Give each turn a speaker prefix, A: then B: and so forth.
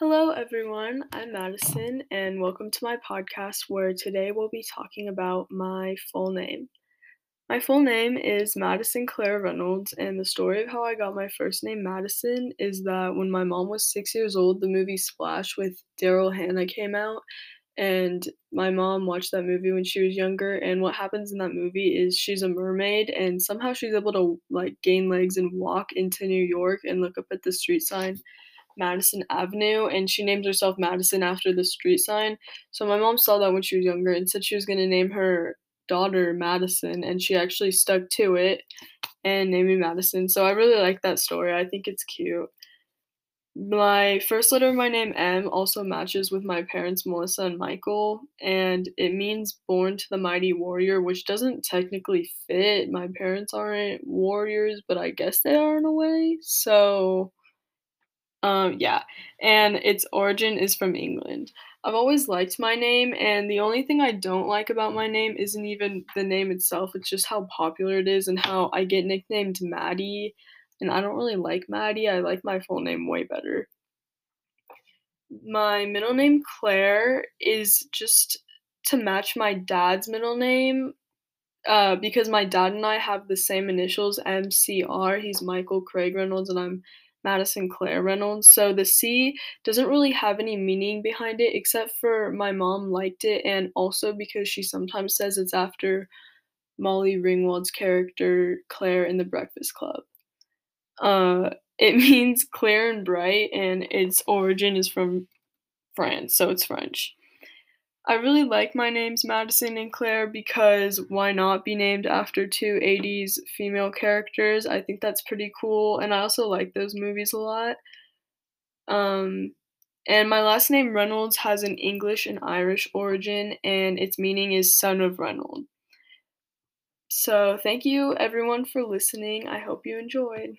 A: Hello, everyone. I'm Madison, and welcome to my podcast where today we'll be talking about my full name. My full name is Madison Claire Reynolds, and the story of how I got my first name, Madison, is that when my mom was six years old, the movie Splash with Daryl Hannah came out, and my mom watched that movie when she was younger. And what happens in that movie is she's a mermaid, and somehow she's able to like gain legs and walk into New York and look up at the street sign Madison Avenue, and she named herself Madison after the street sign. So my mom saw that when she was younger and said she was going to name her daughter Madison, and she actually stuck to it and named me Madison. So I really like that story. I think it's cute. My first letter of my name, M, also matches with my parents, Melissa and Michael, and it means born to the mighty warrior, which doesn't technically fit. My parents aren't warriors, but I guess they are in a way. So um, yeah, and its origin is from England. I've always liked my name, and the only thing I don't like about my name isn't even the name itself, it's just how popular it is and how I get nicknamed Maddie, and I don't really like Maddie. I like my full name way better. My middle name, Claire, is just to match my dad's middle name uh, because my dad and I have the same initials, MCR. He's Michael Craig Reynolds, and I'm Madison Claire Reynolds. So the C doesn't really have any meaning behind it except for my mom liked it and also because she sometimes says it's after Molly Ringwald's character Claire in The Breakfast Club. Uh, it means clear and bright and its origin is from France, so it's French. I really like my names Madison and Claire because why not be named after two 80s female characters? I think that's pretty cool, and I also like those movies a lot. Um, and my last name Reynolds has an English and Irish origin, and its meaning is son of Reynolds. So, thank you everyone for listening. I hope you enjoyed.